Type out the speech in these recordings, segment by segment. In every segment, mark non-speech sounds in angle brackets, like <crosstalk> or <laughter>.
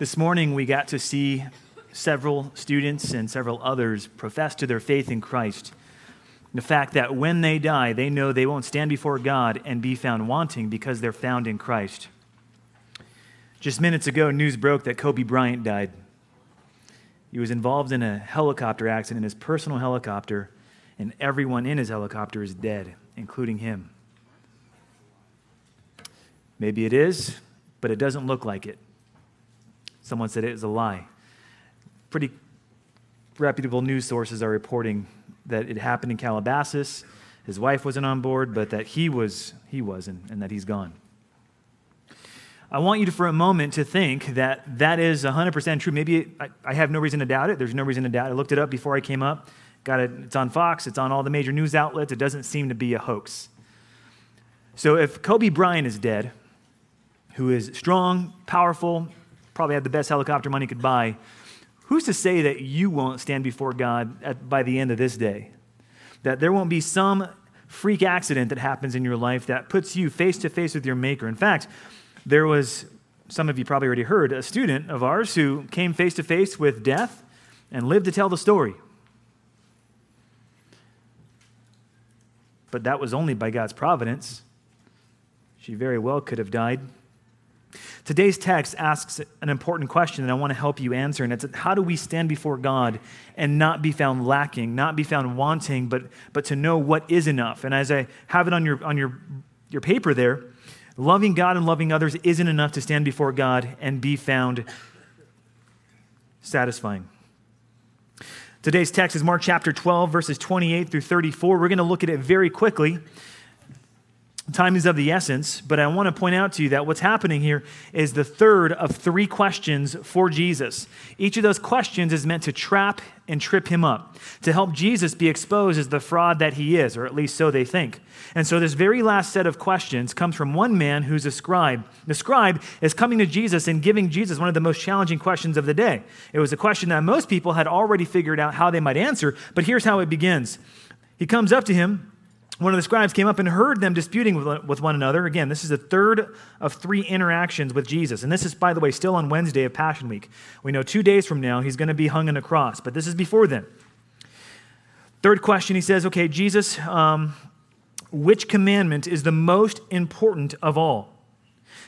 This morning, we got to see several students and several others profess to their faith in Christ. The fact that when they die, they know they won't stand before God and be found wanting because they're found in Christ. Just minutes ago, news broke that Kobe Bryant died. He was involved in a helicopter accident, in his personal helicopter, and everyone in his helicopter is dead, including him. Maybe it is, but it doesn't look like it. Someone said it was a lie. Pretty reputable news sources are reporting that it happened in Calabasas. His wife wasn't on board, but that he was, he wasn't, and that he's gone. I want you to, for a moment, to think that that is 100% true. Maybe I, I, have no reason to doubt it. There's no reason to doubt it. I looked it up before I came up. Got it. It's on Fox. It's on all the major news outlets. It doesn't seem to be a hoax. So if Kobe Bryant is dead, who is strong, powerful, probably had the best helicopter money could buy. Who's to say that you won't stand before God at, by the end of this day? That there won't be some freak accident that happens in your life that puts you face to face with your Maker. In fact, there was, some of you probably already heard, a student of ours who came face to face with death and lived to tell the story. But that was only by God's providence. She very well could have died Today's text asks an important question that I want to help you answer, and it's how do we stand before God and not be found lacking, not be found wanting, but, but to know what is enough? And as I have it on your, on your, your paper there, loving God and loving others isn't enough to stand before God and be found satisfying. Today's text is Mark chapter 12, verses 28 through 34. We're going to look at it very quickly. Time is of the essence, but I want to point out to you that what's happening here is the third of three questions for Jesus. Each of those questions is meant to trap and trip him up, to help Jesus be exposed as the fraud that he is, or at least so they think. And so, this very last set of questions comes from one man who's a scribe. The scribe is coming to Jesus and giving Jesus one of the most challenging questions of the day. It was a question that most people had already figured out how they might answer, but here's how it begins. He comes up to him one of the scribes came up and heard them disputing with one another. Again, this is the third of three interactions with Jesus. And this is, by the way, still on Wednesday of Passion Week. We know two days from now he's going to be hung on a cross, but this is before then. Third question, he says, Okay, Jesus, um, which commandment is the most important of all?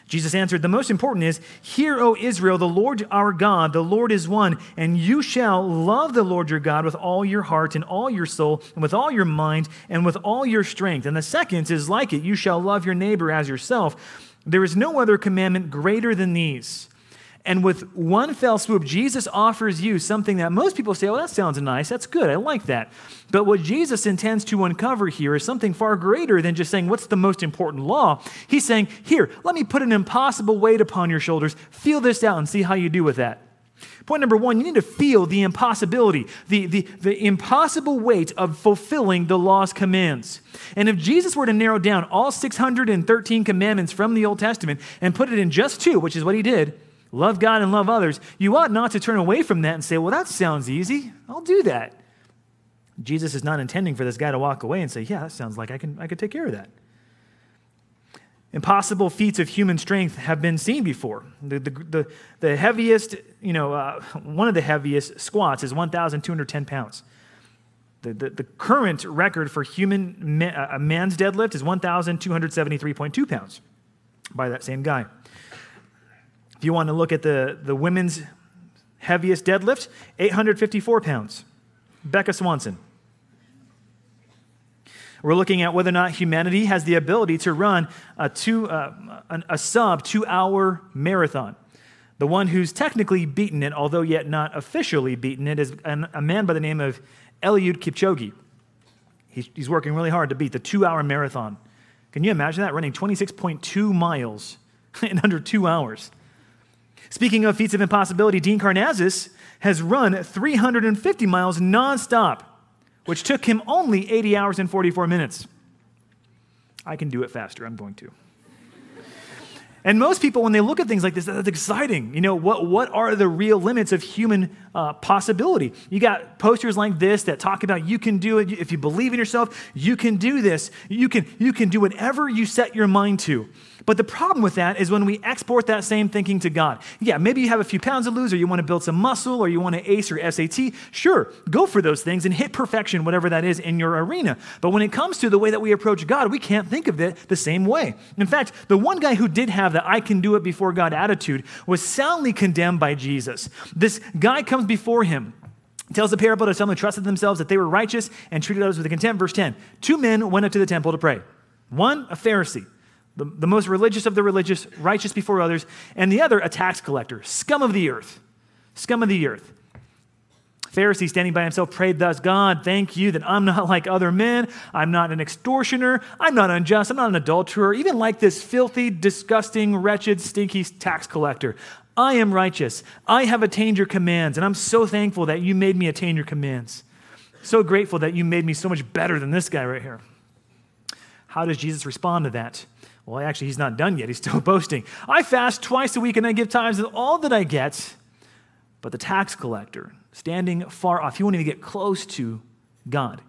Jesus answered, The most important is, Hear, O Israel, the Lord our God, the Lord is one, and you shall love the Lord your God with all your heart and all your soul and with all your mind and with all your strength. And the second is like it, you shall love your neighbor as yourself. There is no other commandment greater than these. And with one fell swoop, Jesus offers you something that most people say, oh, that sounds nice. That's good. I like that. But what Jesus intends to uncover here is something far greater than just saying, what's the most important law? He's saying, here, let me put an impossible weight upon your shoulders. Feel this out and see how you do with that. Point number one, you need to feel the impossibility, the, the, the impossible weight of fulfilling the law's commands. And if Jesus were to narrow down all 613 commandments from the Old Testament and put it in just two, which is what he did, love God and love others, you ought not to turn away from that and say, well, that sounds easy. I'll do that. Jesus is not intending for this guy to walk away and say, yeah, that sounds like I, can, I could take care of that. Impossible feats of human strength have been seen before. The, the, the, the heaviest, you know, uh, one of the heaviest squats is 1,210 pounds. The, the, the, current record for human a man's deadlift is 1,273.2 pounds by that same guy. If you want to look at the, the women's heaviest deadlift, 854 pounds. Becca Swanson. We're looking at whether or not humanity has the ability to run a, two, uh, a sub two hour marathon. The one who's technically beaten it, although yet not officially beaten it, is a man by the name of Eliud Kipchoge. He's working really hard to beat the two hour marathon. Can you imagine that? Running 26.2 miles <laughs> in under two hours. Speaking of feats of impossibility, Dean Karnazes has run 350 miles nonstop, which took him only 80 hours and 44 minutes. I can do it faster. I'm going to. And most people, when they look at things like this, that's exciting. You know, what, what are the real limits of human uh, possibility. You got posters like this that talk about you can do it. If you believe in yourself, you can do this. You can, you can do whatever you set your mind to. But the problem with that is when we export that same thinking to God. Yeah, maybe you have a few pounds to lose, or you want to build some muscle, or you want to ace your SAT. Sure, go for those things and hit perfection, whatever that is in your arena. But when it comes to the way that we approach God, we can't think of it the same way. In fact, the one guy who did have the I can do it before God attitude was soundly condemned by Jesus. This guy comes before him tells the parable to someone who trusted themselves that they were righteous and treated others with contempt. Verse 10 Two men went up to the temple to pray. One, a Pharisee, the, the most religious of the religious, righteous before others, and the other, a tax collector, scum of the earth. Scum of the earth. Pharisee, standing by himself, prayed thus God, thank you that I'm not <laughs> like other men. I'm not an extortioner. I'm not unjust. I'm not an adulterer, even like this filthy, disgusting, wretched, stinky tax collector. I am righteous. I have attained your commands, and I'm so thankful that you made me attain your commands. So grateful that you made me so much better than this guy right here. How does Jesus respond to that? Well, actually, he's not done yet. He's still <laughs> boasting. I fast twice a week and I give tithes of all that I get. But the tax collector, standing far off, he wouldn't even get close to God.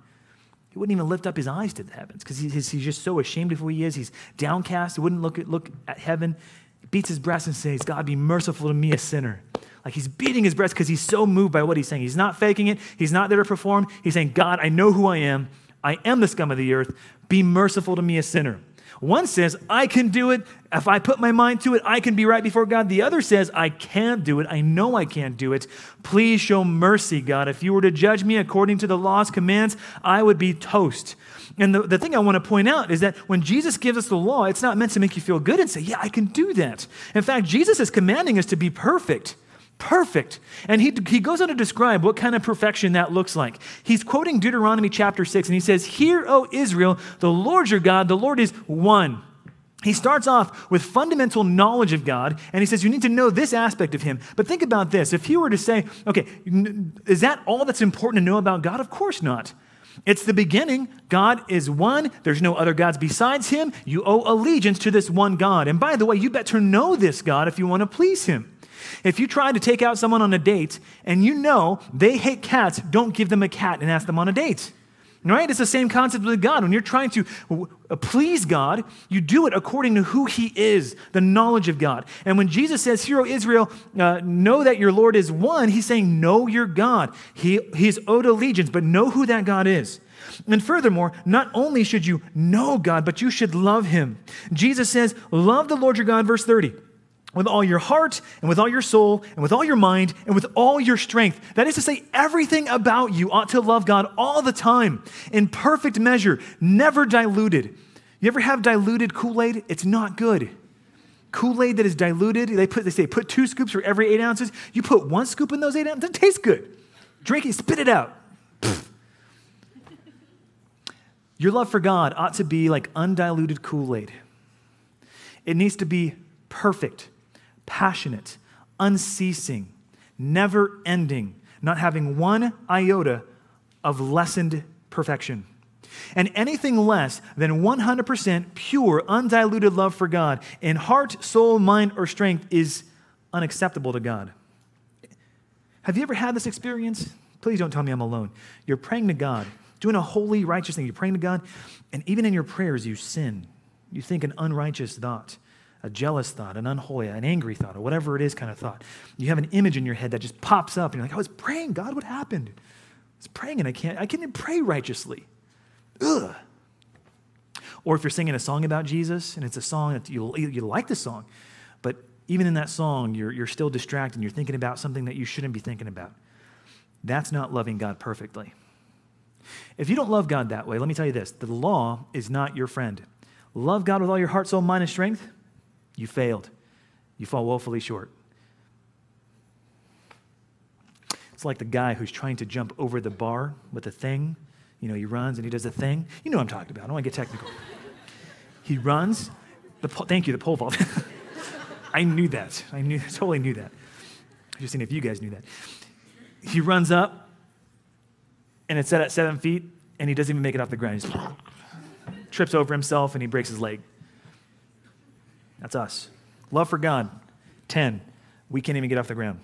He wouldn't even lift up his eyes to the heavens because he's, he's just so ashamed of who he is. He's downcast. He wouldn't look at, look at heaven. Beats his breast and says, God, be merciful to me, a sinner. Like he's beating his breast because he's so moved by what he's saying. He's not faking it. He's not there to perform. He's saying, God, I know who I am. I am the scum of the earth. Be merciful to me, a sinner. One says, I can do it. If I put my mind to it, I can be right before God. The other says, I can't do it. I know I can't do it. Please show mercy, God. If you were to judge me according to the law's commands, I would be toast. And the, the thing I want to point out is that when Jesus gives us the law, it's not meant to make you feel good and say, Yeah, I can do that. In fact, Jesus is commanding us to be perfect perfect. And he, he goes on to describe what kind of perfection that looks like. He's quoting Deuteronomy chapter 6, and he says, Hear, O Israel, the Lord your God, the Lord is one. He starts off with fundamental knowledge of God, and he says, You need to know this aspect of Him. But think about this. If he were to say, Okay, is that all that's important to know about God? Of course not. It's the beginning. God is one. There's no other gods besides Him. You owe allegiance to this one God. And by the way, you better know this God if you want to please Him. If you try to take out someone on a date and you know they hate cats, don't give them a cat and ask them on a date. Right? It's the same concept with God. When you're trying to uh, please God, you do it according to who He is, the knowledge of God. And when Jesus says, Hear, O Israel, uh, know that your Lord is one, He's saying, Know your God. He, he's owed allegiance, but know who that God is. And furthermore, not only should you know God, but you should love Him. Jesus says, Love the Lord your God, verse 30 with all your heart and with all your soul and with all your mind and with all your strength. That is to say, everything about you ought to love God all the time in perfect measure, never diluted. You ever have diluted Kool Aid? It's not good. Kool Aid that is diluted, they, put, they say put two scoops for every eight ounces. You put one scoop in those eight ounces, it tastes good. Drink it, spit it out. <laughs> Your love for God ought to be like undiluted Kool Aid. It needs to be perfect passionate, unceasing, never ending, not having one iota of lessened perfection. And anything less than 100% pure, undiluted love for God in heart, soul, mind, or strength is unacceptable to God. Have you ever had this experience? Please don't tell me I'm alone. You're praying to God, doing a holy, righteous thing. You're praying to God, and even in your prayers, you sin. You think an unrighteous thought a jealous thought, an unholy, an angry thought, or whatever it is kind of thought. You have an image in your head that just pops up, and you're like, I was praying, God, what happened? I was praying, and I can't, I can't even pray righteously. Ugh. Or if you're singing a song about Jesus, and it's a song that you, you like the song, but even in that song, you're, you're still distracted, you're thinking about something that you shouldn't be thinking about. That's not loving God perfectly. If you don't love God that way, let me tell you this the law is not your friend. Love God with all your heart, soul, mind, and strength you failed. You fall woefully short. It's like the guy who's trying to jump over the bar with a thing. You know, he runs and he does a thing. You know what I'm talking about. I don't want to get technical. he runs. The po- thank you, the pole vault. <laughs> I knew that. I knew, <laughs> totally knew that. I just seeing if you guys knew that. He runs up, and it's set at seven feet, and he doesn't even make it off the ground. He trips over himself, and he breaks his leg. That's us. Love for God, 10. We can't even get off the ground.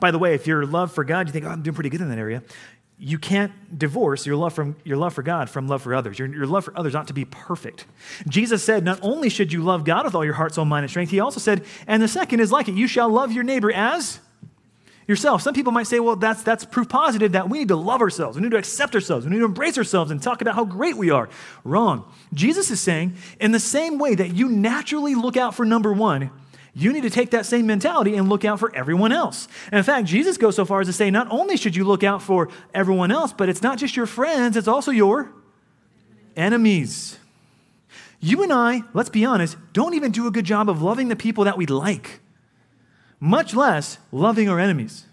By the way, if your love for God, you think, oh, I'm doing pretty good in that area, you can't divorce your love, from, your love for God from love for others. Your, your love for others ought to be perfect. Jesus said, not only should you love God with all your heart, soul, mind, and strength, he also said, and the second is like it, you shall love your neighbor as yourself. Some people might say, well, that's, that's proof positive that we need to love ourselves. We need to accept ourselves. We need to embrace ourselves and talk about how great we are. Wrong. Jesus is saying, in the same way that you naturally look out for number one, you need to take that same mentality and look out for everyone else. And in fact, Jesus goes so far as to say not only should you look out for everyone else, but it's not just your friends, it's also your enemies. You and I, let's be honest, don't even do a good job of loving the people that we like, much less loving our enemies.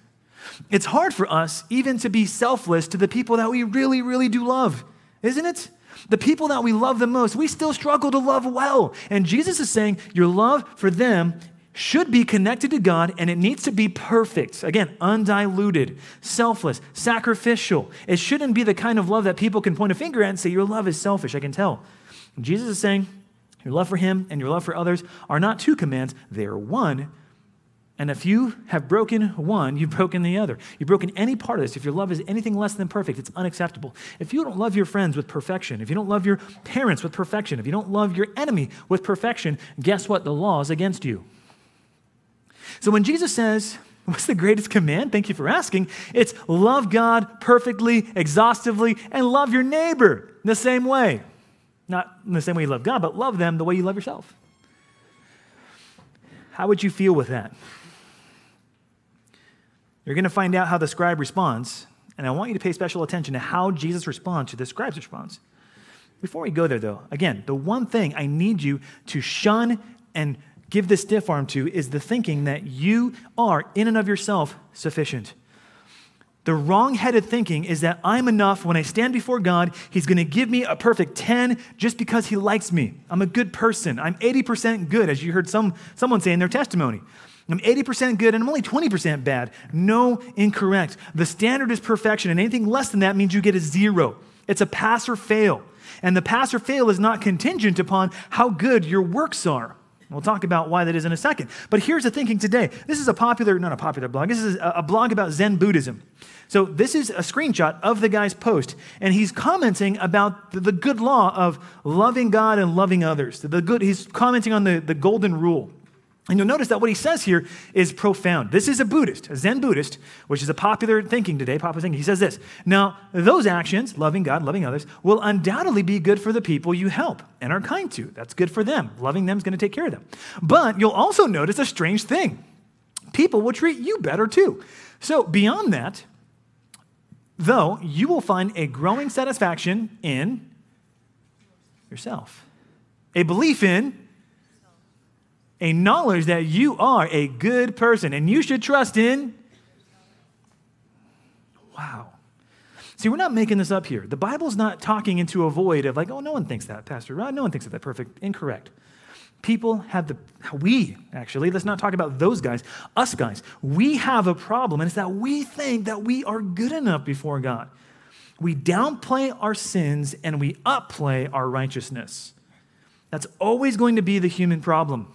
It's hard for us even to be selfless to the people that we really, really do love, isn't it? The people that we love the most, we still struggle to love well. And Jesus is saying your love for them should be connected to God and it needs to be perfect. Again, undiluted, selfless, sacrificial. It shouldn't be the kind of love that people can point a finger at and say, Your love is selfish. I can tell. Jesus is saying, Your love for Him and your love for others are not two commands, they are one and if you have broken one, you've broken the other. You've broken any part of this. If your love is anything less than perfect, it's unacceptable. If you don't love your friends with perfection, if you don't love your parents with perfection, if you don't love your enemy with perfection, guess what? The law is against you. So when Jesus says, What's the greatest command? Thank you for asking. It's love God perfectly, exhaustively, and love your neighbor in the same way. Not in the same way you love God, but love them the way you love yourself. How would you feel with that? You're going to find out how the scribe responds, and I want you to pay special attention to how Jesus responds to the scribe's response. Before we go there, though, again, the one thing I need you to shun and give the stiff arm to is the thinking that you are, in and of yourself, sufficient. The wrong headed thinking is that I'm enough. When I stand before God, He's going to give me a perfect 10 just because He likes me. I'm a good person. I'm 80% good, as you heard some, someone say in their testimony. I'm 80% good and I'm only 20% bad. No, incorrect. The standard is perfection, and anything less than that means you get a zero. It's a pass or fail. And the pass or fail is not contingent upon how good your works are. We'll talk about why that is in a second. But here's the thinking today. This is a popular, not a popular blog, this is a blog about Zen Buddhism. So this is a screenshot of the guy's post, and he's commenting about the good law of loving God and loving others. The good, he's commenting on the, the golden rule. And you'll notice that what he says here is profound. This is a Buddhist, a Zen Buddhist, which is a popular thinking today, popular thinking. He says this Now, those actions, loving God, loving others, will undoubtedly be good for the people you help and are kind to. That's good for them. Loving them is going to take care of them. But you'll also notice a strange thing people will treat you better too. So, beyond that, though, you will find a growing satisfaction in yourself, a belief in a knowledge that you are a good person and you should trust in. Wow. See, we're not making this up here. The Bible's not talking into a void of like, oh, no one thinks that, Pastor Rod. No one thinks that. That perfect. Incorrect. People have the, we actually, let's not talk about those guys, us guys. We have a problem, and it's that we think that we are good enough before God. We downplay our sins and we upplay our righteousness. That's always going to be the human problem.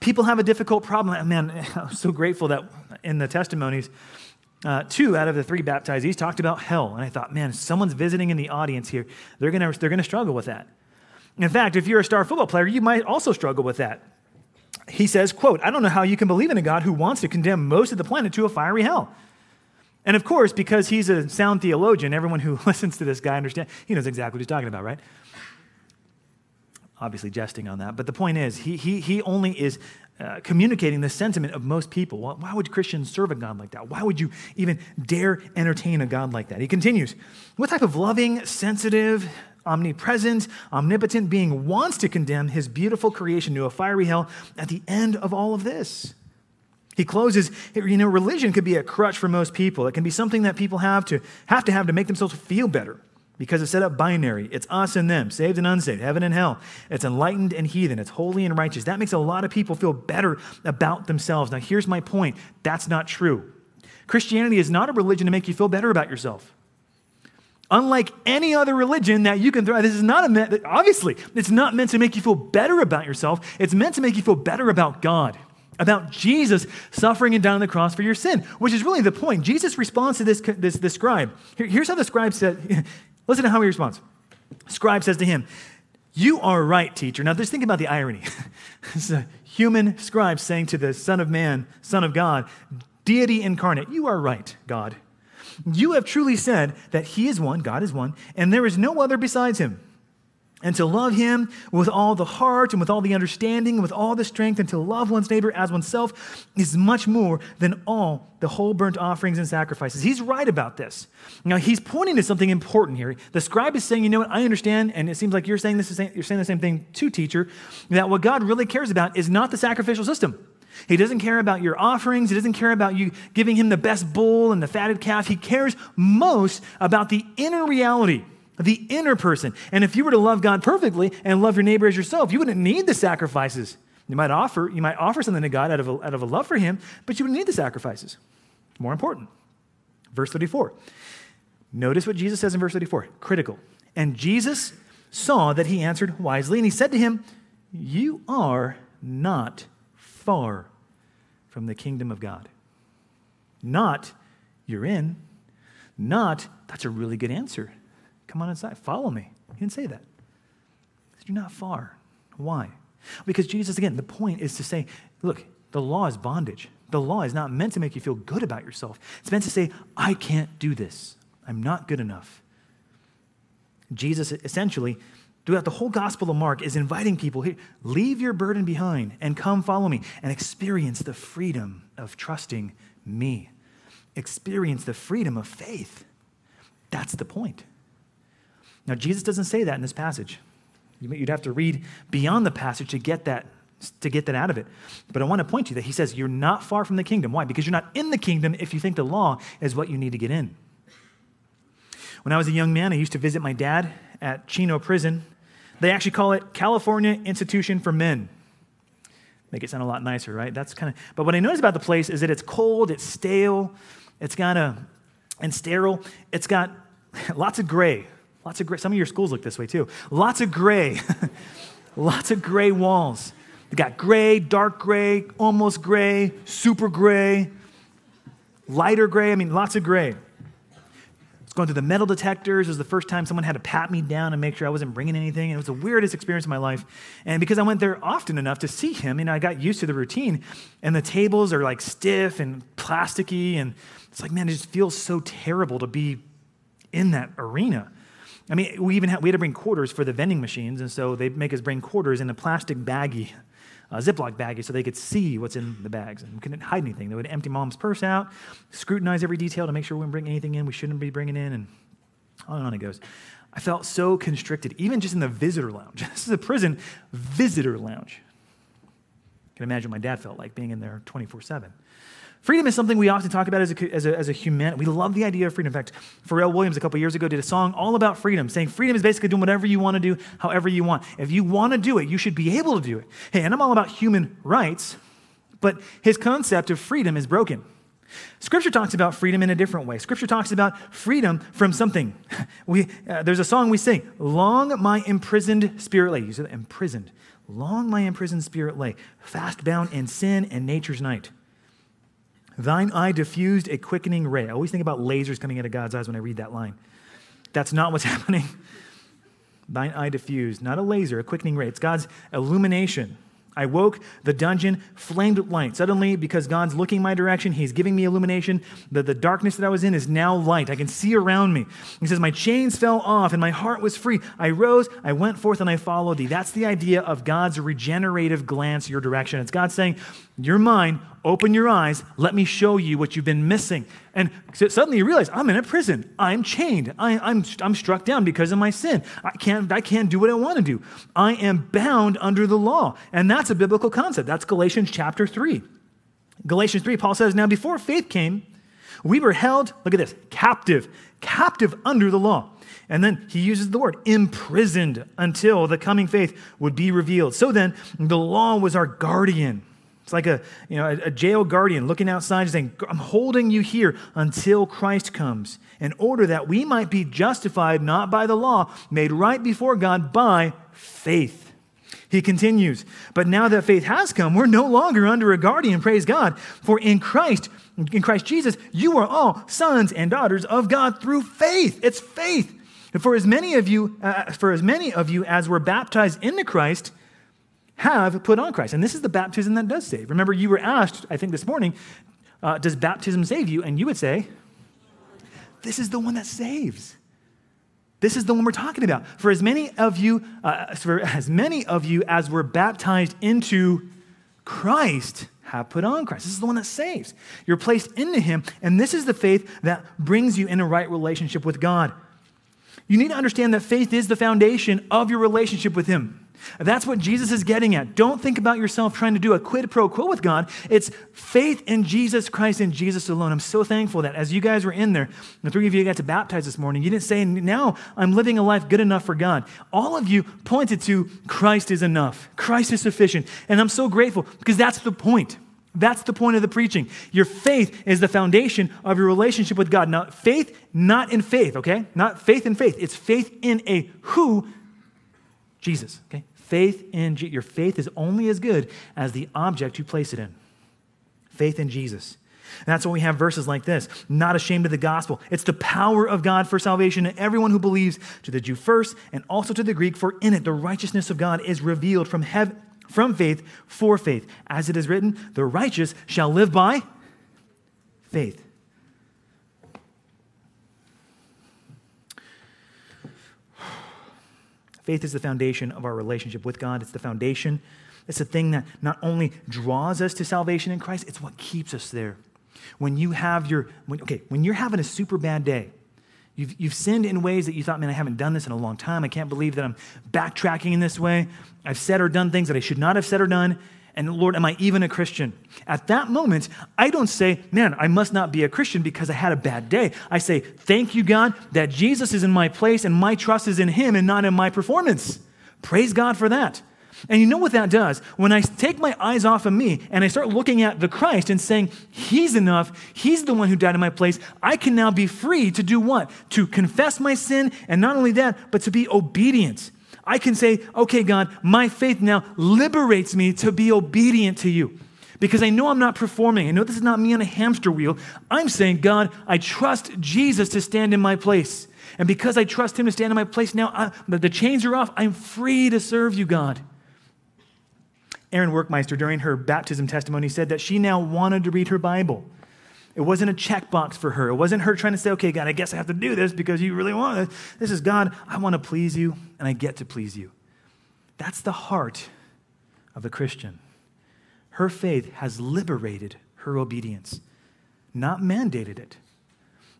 People have a difficult problem. Man, <laughs> I'm so grateful that in the testimonies, uh, two out of the three baptizees talked about hell. And I thought, man, someone's visiting in the audience here. They're going to they're gonna struggle with that. In fact, if you're a star football player, you might also struggle with that. He says, quote, I don't know how you can believe in a God who wants to condemn most of the planet to a fiery hell. And of course, because he's a sound theologian, everyone who <laughs> listens to this guy understands, he knows exactly what he's talking about, right? Obviously jesting on that. But the point is, he, he, he only is uh, communicating the sentiment of most people. Why would Christians serve a God like that? Why would you even dare entertain a God like that? He continues What type of loving, sensitive, omnipresent, omnipotent being wants to condemn his beautiful creation to a fiery hell at the end of all of this? He closes, you know, religion could be a crutch for most people. It can be something that people have to have to have to make themselves feel better because it's set up binary. It's us and them, saved and unsaved, heaven and hell. It's enlightened and heathen. It's holy and righteous. That makes a lot of people feel better about themselves. Now, here's my point that's not true. Christianity is not a religion to make you feel better about yourself. Unlike any other religion that you can throw, this is not a, obviously, it's not meant to make you feel better about yourself. It's meant to make you feel better about God. about Jesus suffering and dying on the cross for your sin, which is really the point. Jesus responds to this, this, this scribe. Here, here's how the scribe said, <laughs> listen to how he responds. Scribe says to him, You are right, teacher. Now, just think about the irony. <laughs> this is a human scribe saying to the Son of Man, Son of God, deity incarnate, You are right, God. You have truly said that He is one, God is one, and there is no other besides Him and to love him with all the heart and with all the understanding and with all the strength and to love one's neighbor as oneself is much more than all the whole burnt offerings and sacrifices. He's right about this. Now, he's pointing to something important here. The scribe is saying, you know what, I understand, and it seems like you're saying, this you're saying the same thing too, teacher, that what God really cares about is not the sacrificial system. He doesn't care about your offerings. He doesn't care about you giving him the best bull and the fatted calf. He cares most about the inner reality the inner person. And if you were to love God perfectly and love your neighbor as yourself, you wouldn't need the sacrifices. You might offer, you might offer something to God out of a, out of a love for him, but you wouldn't need the sacrifices. More important. Verse 34. Notice what Jesus says in verse 34. Critical. And Jesus saw that he answered wisely, and he said to him, You are not far from the kingdom of God. Not, you're in. Not, that's a really good answer. Come on inside. Follow me. He didn't say that. He said, You're not far. Why? Because Jesus, again, the point is to say, look, the law is bondage. The law is not meant to make you feel good about yourself. It's meant to say, I can't do this. I'm not good enough. Jesus essentially, throughout the whole Gospel of Mark, is inviting people here, leave your burden behind and come follow me and experience the freedom of trusting me. Experience the freedom of faith. That's the point. Now, Jesus doesn't say that in this passage. You'd have to read beyond the passage to get that to get that out of it. But I want to point to you that he says you're not far from the kingdom. Why? Because you're not in the kingdom if you think the law is what you need to get in. When I was a young man, I used to visit my dad at Chino Prison. They actually call it California Institution for Men. Make it sound a lot nicer, right? That's kind of But what I noticed about the place is that it's cold, it's stale, it's got a and sterile. It's got <laughs> lots of gray. Lots of gray. Some of your schools look this way too. Lots of gray. <laughs> Lots of gray walls. They got gray, dark gray, almost gray, super gray, lighter gray. I mean, lots of gray. It's going through the metal detectors. It was the first time someone had to pat me down and make sure I wasn't bringing anything. it was the weirdest experience of my life. And because I went there often enough to see him, you know, I got used to the routine. And the tables are like stiff and plasticky. And it's like, man, it just feels so terrible to be in that arena. I mean, we even had, we had to bring quarters for the vending machines, and so they make us bring quarters in a plastic baggie, a Ziploc baggie, so they could see what's in the bags and couldn't hide anything. They would empty mom's purse out, scrutinize every detail to make sure we wouldn't bring anything in we shouldn't be bringing in, and on and on it goes. I felt so constricted, even just in the visitor lounge. <laughs> This is a prison visitor lounge. I can imagine my dad felt like being in there 24 7. Freedom is something we often talk about as a, as a, as a human. We love the idea of freedom. In fact, Pharrell Williams a couple years ago did a song all about freedom, saying freedom is basically doing whatever you want to do, however you want. If you want to do it, you should be able to do it. Hey, and I'm all about human rights, but his concept of freedom is broken. Scripture talks about freedom in a different way. Scripture talks about freedom from something. <laughs> We, uh, there's a song we sing, Long my imprisoned spirit lay. You said imprisoned. Long my imprisoned spirit lay, fast bound in sin and nature's night. Thine eye diffused a quickening ray. I always think about lasers coming out of God's eyes when I read that line. That's not what's <laughs> happening. Thine eye diffused, not a laser, a quickening ray. It's God's illumination. I woke, the dungeon flamed with light. Suddenly, because God's looking my direction, He's giving me illumination. The, the darkness that I was in is now light. I can see around me. He says, My chains fell off and my heart was free. I rose, I went forth, and I followed thee. That's the idea of God's regenerative glance your direction. It's God saying, You're mine, Open your eyes. Let me show you what you've been missing. And suddenly you realize, I'm in a prison. I'm chained. I, am I'm, I'm struck down because of my sin. I can't, I can't do what I want to do. I am bound under the law. And that's a biblical concept. That's Galatians chapter 3. Galatians 3, Paul says, Now before faith came, we were held, look at this, captive, captive under the law. And then he uses the word imprisoned until the coming faith would be revealed. So then, the law was our guardian it's like a, you know, a, jail guardian looking outside and saying, I'm holding you here until Christ comes, in order that we might be justified not by the law, made right before God by faith. He continues, But now that faith has come, we're no longer under a guardian, praise God. For in Christ, in Christ Jesus, you are all sons and daughters of God through faith. It's faith. And for as many of you, uh, for as many of you as were baptized into Christ, have put on Christ. And this is the baptism that does save. Remember, you were asked, I think this morning, uh, does baptism save you? And you would say, this is the one that saves. This is the one we're talking about. For as many of you, uh, for as many of you as were baptized into Christ, have put on Christ. This is the one that saves. You're placed into Him, and this is the faith that brings you in a right relationship with God. You need to understand that faith is the foundation of your relationship with Him. That's what Jesus is getting at. Don't think about yourself trying to do a quid pro quo with God. It's faith in Jesus Christ and Jesus alone. I'm so thankful that as you guys were in there, the three of you got to baptize this morning, you didn't say, now I'm living a life good enough for God. All of you pointed to Christ is enough, Christ is sufficient. And I'm so grateful because that's the point. That's the point of the preaching. Your faith is the foundation of your relationship with God. Now, faith, not in faith, okay? Not faith in faith. It's faith in a who, Jesus, okay? Faith in your faith is only as good as the object you place it in. Faith in Jesus. And that's why we have verses like this not ashamed of the gospel. It's the power of God for salvation to everyone who believes, to the Jew first, and also to the Greek, for in it the righteousness of God is revealed from, heaven, from faith for faith. As it is written, the righteous shall live by faith. Faith is the foundation of our relationship with God. It's the foundation. It's the thing that not only draws us to salvation in Christ, it's what keeps us there. When you have your, when, okay, when you're having a super bad day, you've, you've sinned in ways that you thought, man, I haven't done this in a long time. I can't believe that I'm backtracking in this way. I've said or done things that I should not have said or done. And Lord, am I even a Christian? At that moment, I don't say, man, I must not be a Christian because I had a bad day. I say, thank you, God, that Jesus is in my place and my trust is in him and not in my performance. Praise God for that. And you know what that does? When I take my eyes off of me and I start looking at the Christ and saying, He's enough, He's the one who died in my place, I can now be free to do what? To confess my sin, and not only that, but to be obedient. I can say, okay, God, my faith now liberates me to be obedient to you. Because I know I'm not performing. I know this is not me on a hamster wheel. I'm saying, God, I trust Jesus to stand in my place. And because I trust him to stand in my place now, I, the chains are off. I'm free to serve you, God. Erin Werkmeister, during her baptism testimony, said that she now wanted to read her Bible. It wasn't a checkbox for her. It wasn't her trying to say, okay, God, I guess I have to do this because you really want it. This is God, I want to please you, and I get to please you. That's the heart of a Christian. Her faith has liberated her obedience, not mandated it.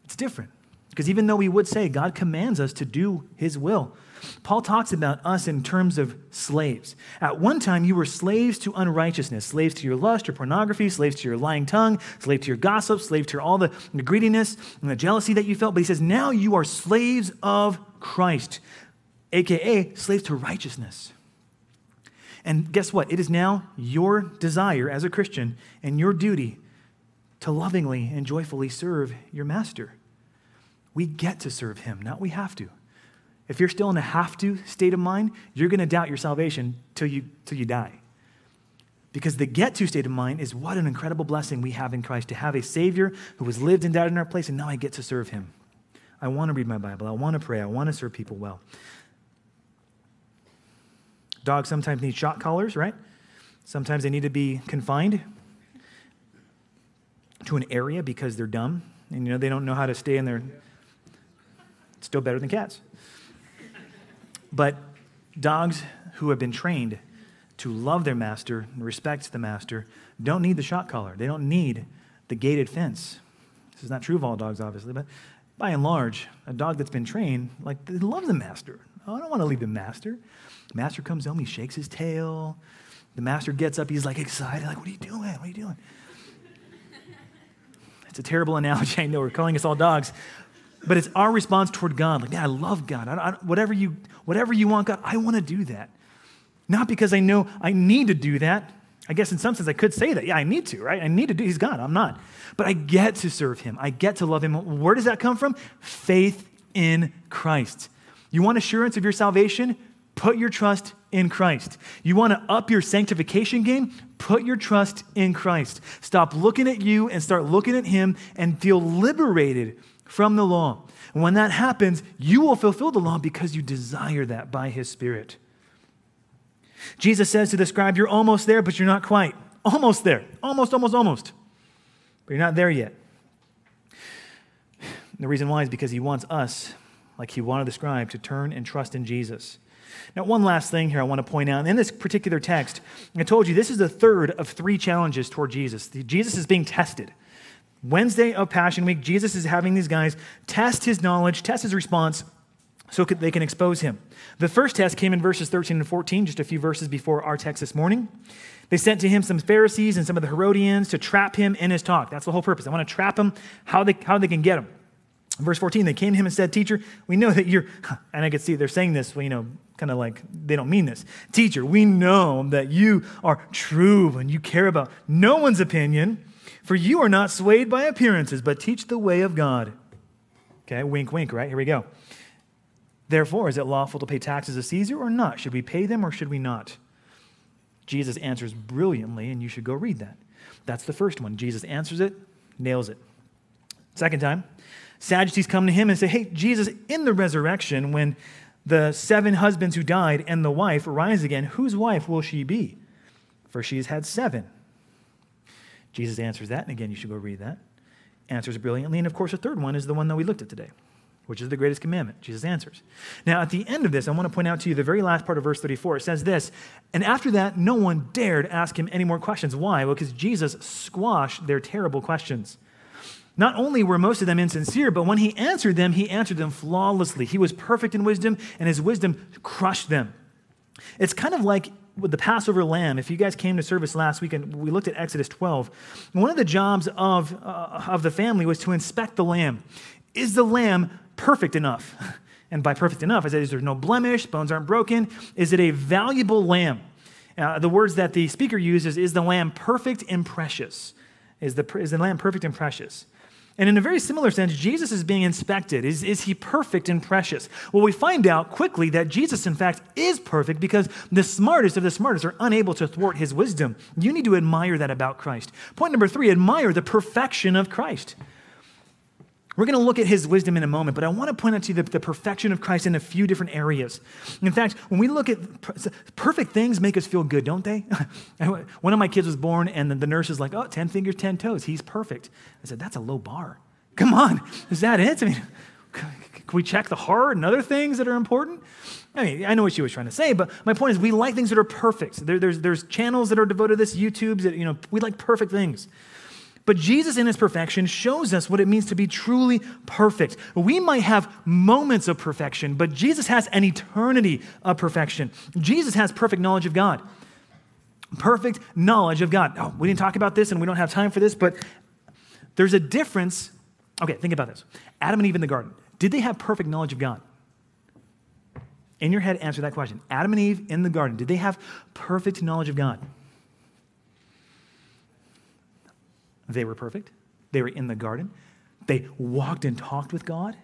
It's different. Because even though we would say God commands us to do his will, Paul talks about us in terms of slaves. At one time, you were slaves to unrighteousness, slaves to your lust or pornography, slaves to your lying tongue, slave to your gossip, slave to all the, the greediness and the jealousy that you felt. But he says, now you are slaves of Christ, aka slaves to righteousness. And guess what? It is now your desire as a Christian and your duty to lovingly and joyfully serve your master. We get to serve him, not we have to. If you're still in a have to state of mind, you're going to doubt your salvation till you, till you die. Because the get to state of mind is what an incredible blessing we have in Christ to have a Savior who has lived and died in our place, and now I get to serve Him. I want to read my Bible. I want to pray. I want to serve people well. Dogs sometimes need shot collars, right? Sometimes they need to be confined to an area because they're dumb and you know they don't know how to stay in their. Still better than cats. But dogs who have been trained to love their master and respect the master don't need the shot collar. They don't need the gated fence. This is not true of all dogs, obviously, but by and large, a dog that's been trained, like, they love the master. Oh, I don't want to leave the master. The master comes home, he shakes his tail. The master gets up, he's like excited, like, what are you doing? What are you doing? It's a terrible <laughs> analogy. I know we're calling us all dogs, but it's our response toward God. Like, yeah, I love God. I, I, whatever, you, whatever you want, God, I want to do that. Not because I know I need to do that. I guess in some sense I could say that. Yeah, I need to, right? I need to do, he's God, I'm not. But I get to serve him. I get to love him. Where does that come from? Faith in Christ. You want assurance of your salvation? Put your trust in Christ. You want to up your sanctification game? Put your trust in Christ. Stop looking at you and start looking at Him and feel liberated from the law. And when that happens, you will fulfill the law because you desire that by His Spirit. Jesus says to the scribe, You're almost there, but you're not quite. Almost there. Almost, almost, almost. But you're not there yet. The reason why is because He wants us, like He wanted the scribe, to turn and trust in Jesus. Now, one last thing here I want to point out. In this particular text, I told you this is the third of three challenges toward Jesus. Jesus is being tested. Wednesday of Passion Week, Jesus is having these guys test his knowledge, test his response, so they can expose him. The first test came in verses 13 and 14, just a few verses before our text this morning. They sent to him some Pharisees and some of the Herodians to trap him in his talk. That's the whole purpose. I want to trap him, how they, how they can get him. Verse 14, they came to him and said, Teacher, we know that you're, <laughs> and I could see they're saying this, you know, kind of like they don't mean this. Teacher, we know that you are true and you care about no one's opinion, for you are not swayed by appearances, but teach the way of God. Okay, wink, wink, right? Here we go. Therefore, is it lawful to pay taxes to Caesar or not? Should we pay them or should we not? Jesus answers brilliantly, and you should go read that. That's the first one. Jesus answers it, nails it. Second time, Sadducees come to him and say, Hey, Jesus, in the resurrection, when the seven husbands who died and the wife rise again, whose wife will she be? For she has had seven. Jesus answers that, and again, you should go read that. Answers brilliantly. And of course, the third one is the one that we looked at today, which is the greatest commandment. Jesus answers. Now, at the end of this, I want to point out to you the very last part of verse 34. It says this, and after that, no one dared ask him any more questions. Why? Well, because Jesus squashed their terrible questions. Not only were most of them insincere, but when he answered them, he answered them flawlessly. He was perfect in wisdom, and his wisdom crushed them. It's kind of like with the Passover lamb. If you guys came to service last week and we looked at Exodus 12, one of the jobs of, uh, of the family was to inspect the lamb. Is the lamb perfect enough? <laughs> And by perfect enough, I said, is there no blemish? Bones aren't broken? Is it a valuable lamb? Uh, the words that the speaker uses is the lamb perfect and precious? Is the, is the lamb perfect and precious? And in a very similar sense, Jesus is being inspected. Is, is he perfect and precious? Well, we find out quickly that Jesus, in fact, is perfect because the smartest of the smartest are unable to thwart his wisdom. You need to admire that about Christ. Point number three admire the perfection of Christ. We're going to look at his wisdom in a moment, but I want to point out to you the, the, perfection of Christ in a few different areas. In fact, when we look at perfect things, make us feel good, don't they? <laughs> One of my kids was born, and the, nurse is like, "Oh, 10 fingers, 10 toes. He's perfect." I said, "That's a low bar. Come on, is that it? I mean, <laughs> can we check the heart and other things that are important?" I mean, I know what she was trying to say, but my point is, we like things that are perfect. There, there's, there's channels that are devoted to this, YouTubes that you know, we like perfect things. But Jesus, in his perfection, shows us what it means to be truly perfect. We might have moments of perfection, but Jesus has an eternity of perfection. Jesus has perfect knowledge of God. Perfect knowledge of God. Oh, we didn't talk about this and we don't have time for this, but there's a difference. Okay, think about this Adam and Eve in the garden, did they have perfect knowledge of God? In your head, answer that question. Adam and Eve in the garden, did they have perfect knowledge of God? They were perfect. They were in the garden. They walked and talked with God.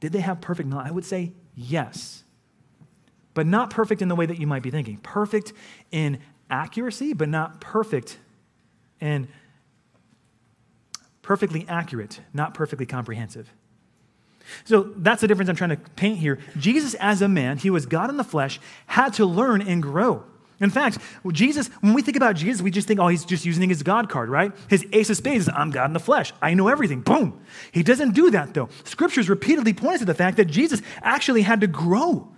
Did they have perfect knowledge? I would say yes. But not perfect in the way that you might be thinking. Perfect in accuracy, but not perfect in perfectly accurate, not perfectly comprehensive. So that's the difference I'm trying to paint here. Jesus, as a man, he was God in the flesh, had to learn and grow. In fact, Jesus, when we think about Jesus, we just think, oh, he's just using his God card, right? His ace of spades is, I'm God in the flesh. I know everything. Boom. He doesn't do that, though. Scriptures repeatedly point to the fact that Jesus actually had to grow.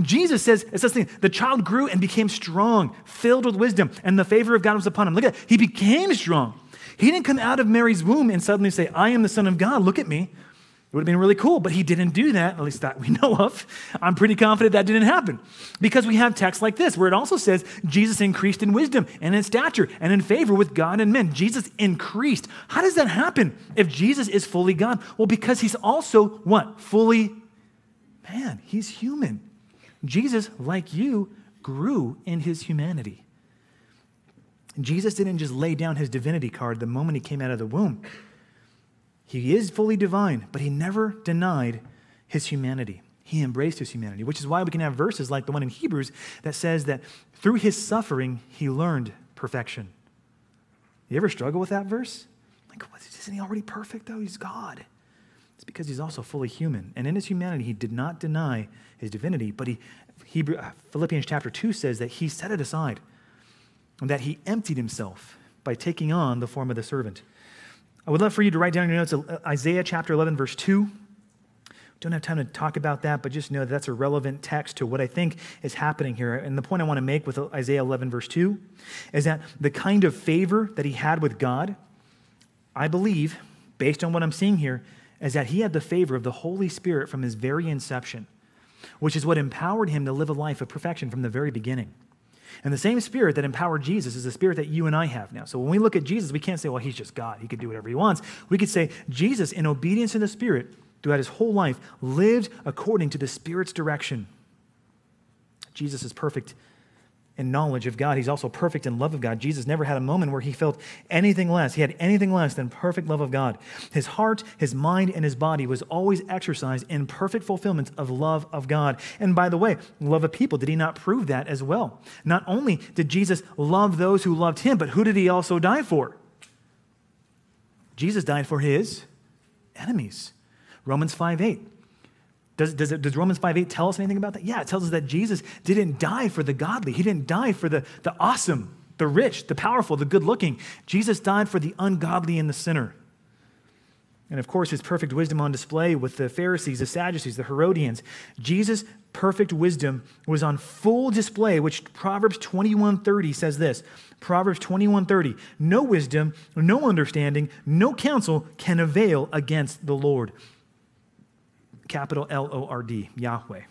Jesus says, it says the child grew and became strong, filled with wisdom, and the favor of God was upon him. Look at it. He became strong. He didn't come out of Mary's womb and suddenly say, I am the Son of God. Look at me. It would have been really cool, but he didn't do that, at least that we <laughs> know of. I'm pretty confident that didn't happen because we have texts like this where it also says Jesus increased in wisdom and in stature and in favor with God and men. Jesus increased. How does that happen if Jesus is fully God? Well, because he's also what? Fully man. He's human. Jesus, like you, grew in his humanity. Jesus didn't just lay down his divinity card the moment he came out of the womb. He is fully divine, but he never denied his humanity. He embraced his humanity, which is why we can have verses like the one in Hebrews that says that through his suffering, he learned perfection. You ever struggle with that verse? Like, isn't he already perfect, though? He's God. It's because he's also fully human. And in his humanity, he did not deny his divinity, but he, Hebrew, uh, Philippians chapter 2 says that he set it aside and that he emptied himself by taking on the form of the servant. I would love for you to write down your notes uh, Isaiah chapter 11, verse 2. Don't have time to talk about that, but just know that that's a relevant text to what I think is happening here. And the point I want to make with Isaiah 11, verse 2, is that the kind of favor that he had with God, I believe, based on what I'm seeing here, is that he had the favor of the Holy Spirit from his very inception, which is what empowered him to live a life of perfection from the very beginning. And the same spirit that empowered Jesus is the spirit that you and I have now. So when we look at Jesus, we can't say, well, he's just God. He could do whatever he wants. We could say, Jesus, in obedience to the Spirit, throughout his whole life, lived according to the Spirit's direction. Jesus is perfect in knowledge of God. He's also perfect in love of God. Jesus never had a moment where he felt anything less. He had anything less than perfect love of God. His heart, his mind, and his body was always exercised in perfect fulfillment of love of God. And by the way, love of people, did he not prove that as well? Not only did Jesus love those who loved him, but who did he also die for? Jesus died for his enemies. Romans 5 8. Does, does, it, does Romans 5 8 tell us anything about that? Yeah, it tells us that Jesus didn't die for the godly. He didn't die for the, the awesome, the rich, the powerful, the good looking. Jesus died for the ungodly and the sinner. And of course, his perfect wisdom on display with the Pharisees, the Sadducees, the Herodians. Jesus' perfect wisdom was on full display, which Proverbs 21:30 says this. Proverbs 21:30, no wisdom, no understanding, no counsel can avail against the Lord capital L O R D, Yahweh.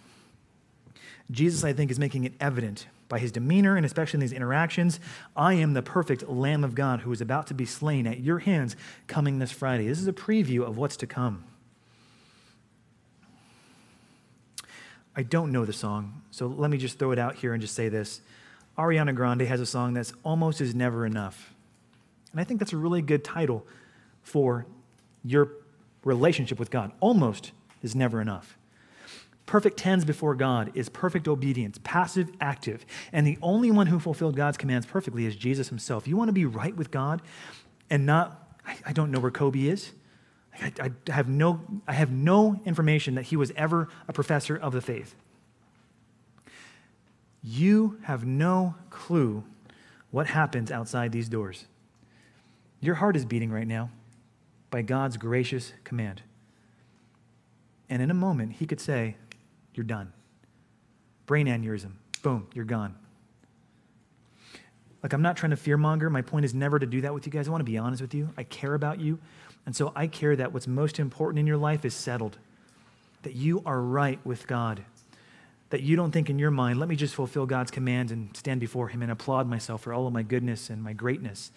Jesus, I think, is making it evident by his demeanor and especially in these interactions. I am the perfect Lamb of God who is about to be slain at your hands coming this Friday. This is a preview of what's to come. I don't know the song, so let me just throw it out here and just say this. Ariana Grande has a song that's almost is never enough. And I think that's a really good title for your relationship with God. Almost is never enough. Perfect tens before God is perfect obedience, passive, active. And the only one who fulfilled God's commands perfectly is Jesus himself. You want to be right with God and not, I, I don't know where Kobe is. I, I, have no, I have no information that he was ever a professor of the faith. You have no clue what happens outside these doors. Your heart is beating right now by God's gracious command. And in a moment, he could say, You're done. Brain aneurysm. Boom, you're gone. Like, I'm not trying to fearmonger. My point is never to do that with you guys. I want to be honest with you. I care about you. And so I care that what's most important in your life is settled, that you are right with God, that you don't think in your mind, let me just fulfill God's commands and stand before Him and applaud myself for all of my goodness and my greatness.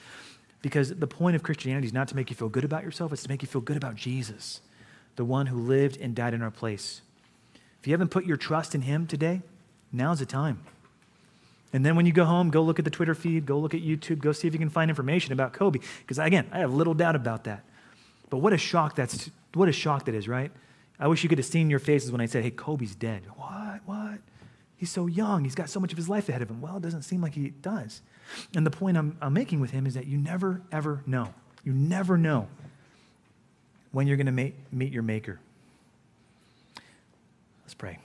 Because the point of Christianity is not to make you feel good about yourself, it's to make you feel good about Jesus the one who lived and died in our place. If you haven't put your trust in him today, now's the time. And then when you go home, go look at the Twitter feed, go look at YouTube, go see if you can find information about Kobe. Because again, I have little doubt about that. But what a shock that's what a shock that is, right? I wish you could have seen your faces when I said, hey, Kobe's dead. What? What? He's so young. He's got so much of his life ahead of him. Well, it doesn't seem like he does. And the point I'm, I'm making with him is that you never, ever know. You never know when you're going to meet, meet your Maker. Let's pray.